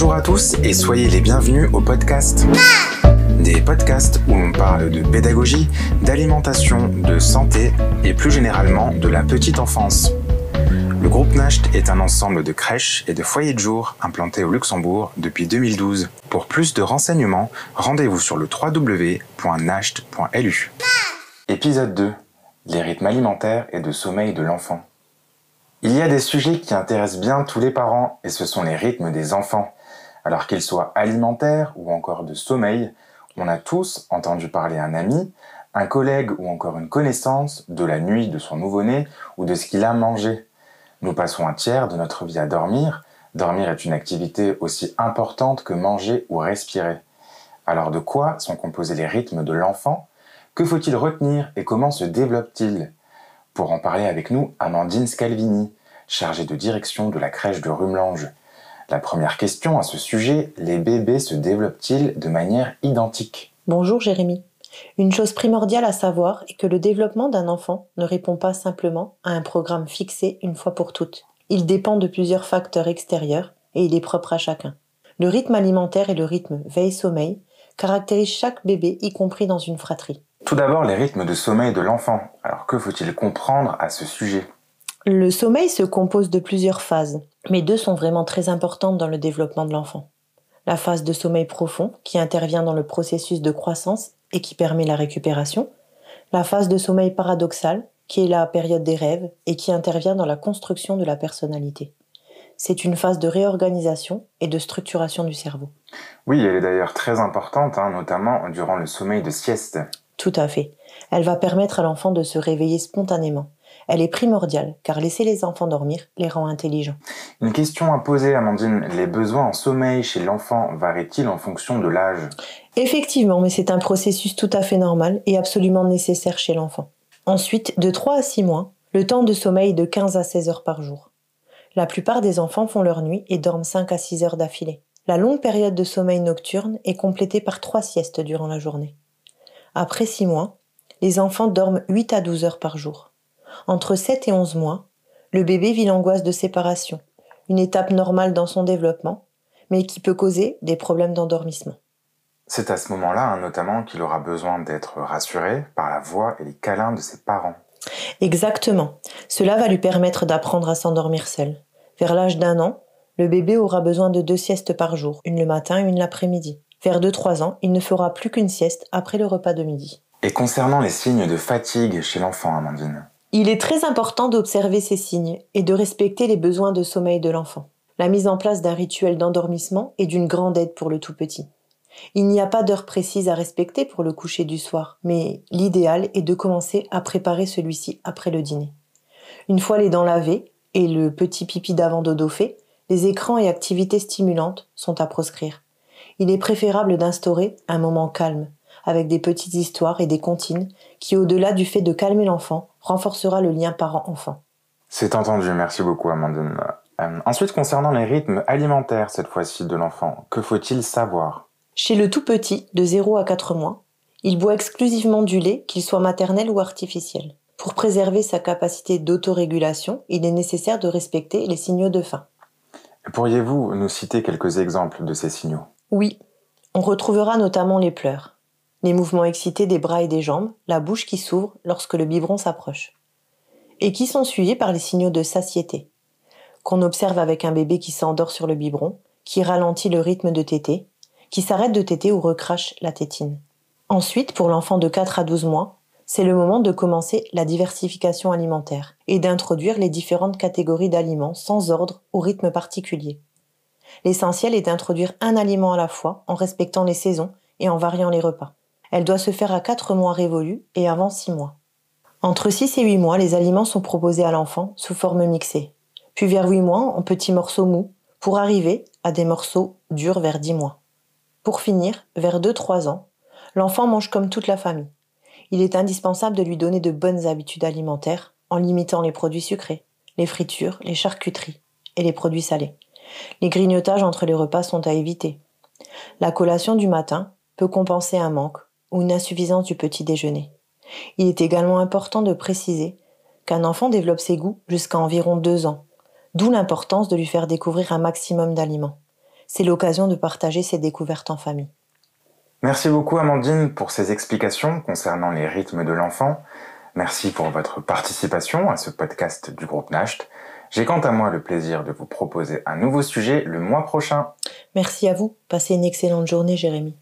Bonjour à tous et soyez les bienvenus au podcast. Des podcasts où on parle de pédagogie, d'alimentation, de santé et plus généralement de la petite enfance. Le groupe NASHT est un ensemble de crèches et de foyers de jour implantés au Luxembourg depuis 2012. Pour plus de renseignements, rendez-vous sur le www.nasht.lu. Épisode 2. Les rythmes alimentaires et de sommeil de l'enfant. Il y a des sujets qui intéressent bien tous les parents et ce sont les rythmes des enfants. Alors qu'ils soient alimentaires ou encore de sommeil, on a tous entendu parler un ami, un collègue ou encore une connaissance de la nuit de son nouveau-né ou de ce qu'il a mangé. Nous passons un tiers de notre vie à dormir. Dormir est une activité aussi importante que manger ou respirer. Alors de quoi sont composés les rythmes de l'enfant? Que faut-il retenir et comment se développe-t-il? Pour en parler avec nous, Amandine Scalvini, chargée de direction de la crèche de Rumelange. La première question à ce sujet, les bébés se développent-ils de manière identique? Bonjour Jérémy. Une chose primordiale à savoir est que le développement d'un enfant ne répond pas simplement à un programme fixé une fois pour toutes. Il dépend de plusieurs facteurs extérieurs et il est propre à chacun. Le rythme alimentaire et le rythme veille-sommeil caractérisent chaque bébé, y compris dans une fratrie. Tout d'abord, les rythmes de sommeil de l'enfant. Alors que faut-il comprendre à ce sujet? Le sommeil se compose de plusieurs phases, mais deux sont vraiment très importantes dans le développement de l'enfant. La phase de sommeil profond, qui intervient dans le processus de croissance et qui permet la récupération. La phase de sommeil paradoxal, qui est la période des rêves et qui intervient dans la construction de la personnalité. C'est une phase de réorganisation et de structuration du cerveau. Oui, elle est d'ailleurs très importante, hein, notamment durant le sommeil de sieste. Tout à fait. Elle va permettre à l'enfant de se réveiller spontanément. Elle est primordiale, car laisser les enfants dormir les rend intelligents. Une question à poser, Amandine. Les besoins en sommeil chez l'enfant varient-ils en fonction de l'âge? Effectivement, mais c'est un processus tout à fait normal et absolument nécessaire chez l'enfant. Ensuite, de 3 à 6 mois, le temps de sommeil est de 15 à 16 heures par jour. La plupart des enfants font leur nuit et dorment 5 à 6 heures d'affilée. La longue période de sommeil nocturne est complétée par 3 siestes durant la journée. Après 6 mois, les enfants dorment 8 à 12 heures par jour. Entre 7 et 11 mois, le bébé vit l'angoisse de séparation, une étape normale dans son développement, mais qui peut causer des problèmes d'endormissement. C'est à ce moment-là, hein, notamment, qu'il aura besoin d'être rassuré par la voix et les câlins de ses parents. Exactement. Cela va lui permettre d'apprendre à s'endormir seul. Vers l'âge d'un an, le bébé aura besoin de deux siestes par jour, une le matin et une l'après-midi. Vers 2-3 ans, il ne fera plus qu'une sieste après le repas de midi. Et concernant les signes de fatigue chez l'enfant, Amandine? Il est très important d'observer ces signes et de respecter les besoins de sommeil de l'enfant. La mise en place d'un rituel d'endormissement est d'une grande aide pour le tout petit. Il n'y a pas d'heure précise à respecter pour le coucher du soir, mais l'idéal est de commencer à préparer celui-ci après le dîner. Une fois les dents lavées et le petit pipi d'avant dodo fait, les écrans et activités stimulantes sont à proscrire il est préférable d'instaurer un moment calme, avec des petites histoires et des comptines, qui, au-delà du fait de calmer l'enfant, renforcera le lien parent-enfant. C'est entendu, merci beaucoup Amandine. Euh, ensuite, concernant les rythmes alimentaires, cette fois-ci, de l'enfant, que faut-il savoir? Chez le tout petit, de 0 à 4 mois, il boit exclusivement du lait, qu'il soit maternel ou artificiel. Pour préserver sa capacité d'autorégulation, il est nécessaire de respecter les signaux de faim. Pourriez-vous nous citer quelques exemples de ces signaux? Oui, on retrouvera notamment les pleurs, les mouvements excités des bras et des jambes, la bouche qui s'ouvre lorsque le biberon s'approche, et qui sont suivis par les signaux de satiété, qu'on observe avec un bébé qui s'endort sur le biberon, qui ralentit le rythme de tétée, qui s'arrête de téter ou recrache la tétine. Ensuite, pour l'enfant de 4 à 12 mois, c'est le moment de commencer la diversification alimentaire et d'introduire les différentes catégories d'aliments sans ordre ou rythme particulier. L'essentiel est d'introduire un aliment à la fois en respectant les saisons et en variant les repas. Elle doit se faire à 4 mois révolus et avant 6 mois. Entre 6 et 8 mois, les aliments sont proposés à l'enfant sous forme mixée, puis vers 8 mois en petits morceaux mous, pour arriver à des morceaux durs vers 10 mois. Pour finir, vers 2-3 ans, l'enfant mange comme toute la famille. Il est indispensable de lui donner de bonnes habitudes alimentaires en limitant les produits sucrés, les fritures, les charcuteries et les produits salés. Les grignotages entre les repas sont à éviter. La collation du matin peut compenser un manque ou une insuffisance du petit déjeuner. Il est également important de préciser qu'un enfant développe ses goûts jusqu'à environ deux ans, d'où l'importance de lui faire découvrir un maximum d'aliments. C'est l'occasion de partager ces découvertes en famille. Merci beaucoup Amandine pour ces explications concernant les rythmes de l'enfant. Merci pour votre participation à ce podcast du groupe NASHT. J'ai quant à moi le plaisir de vous proposer un nouveau sujet le mois prochain. Merci à vous. Passez une excellente journée, Jérémy.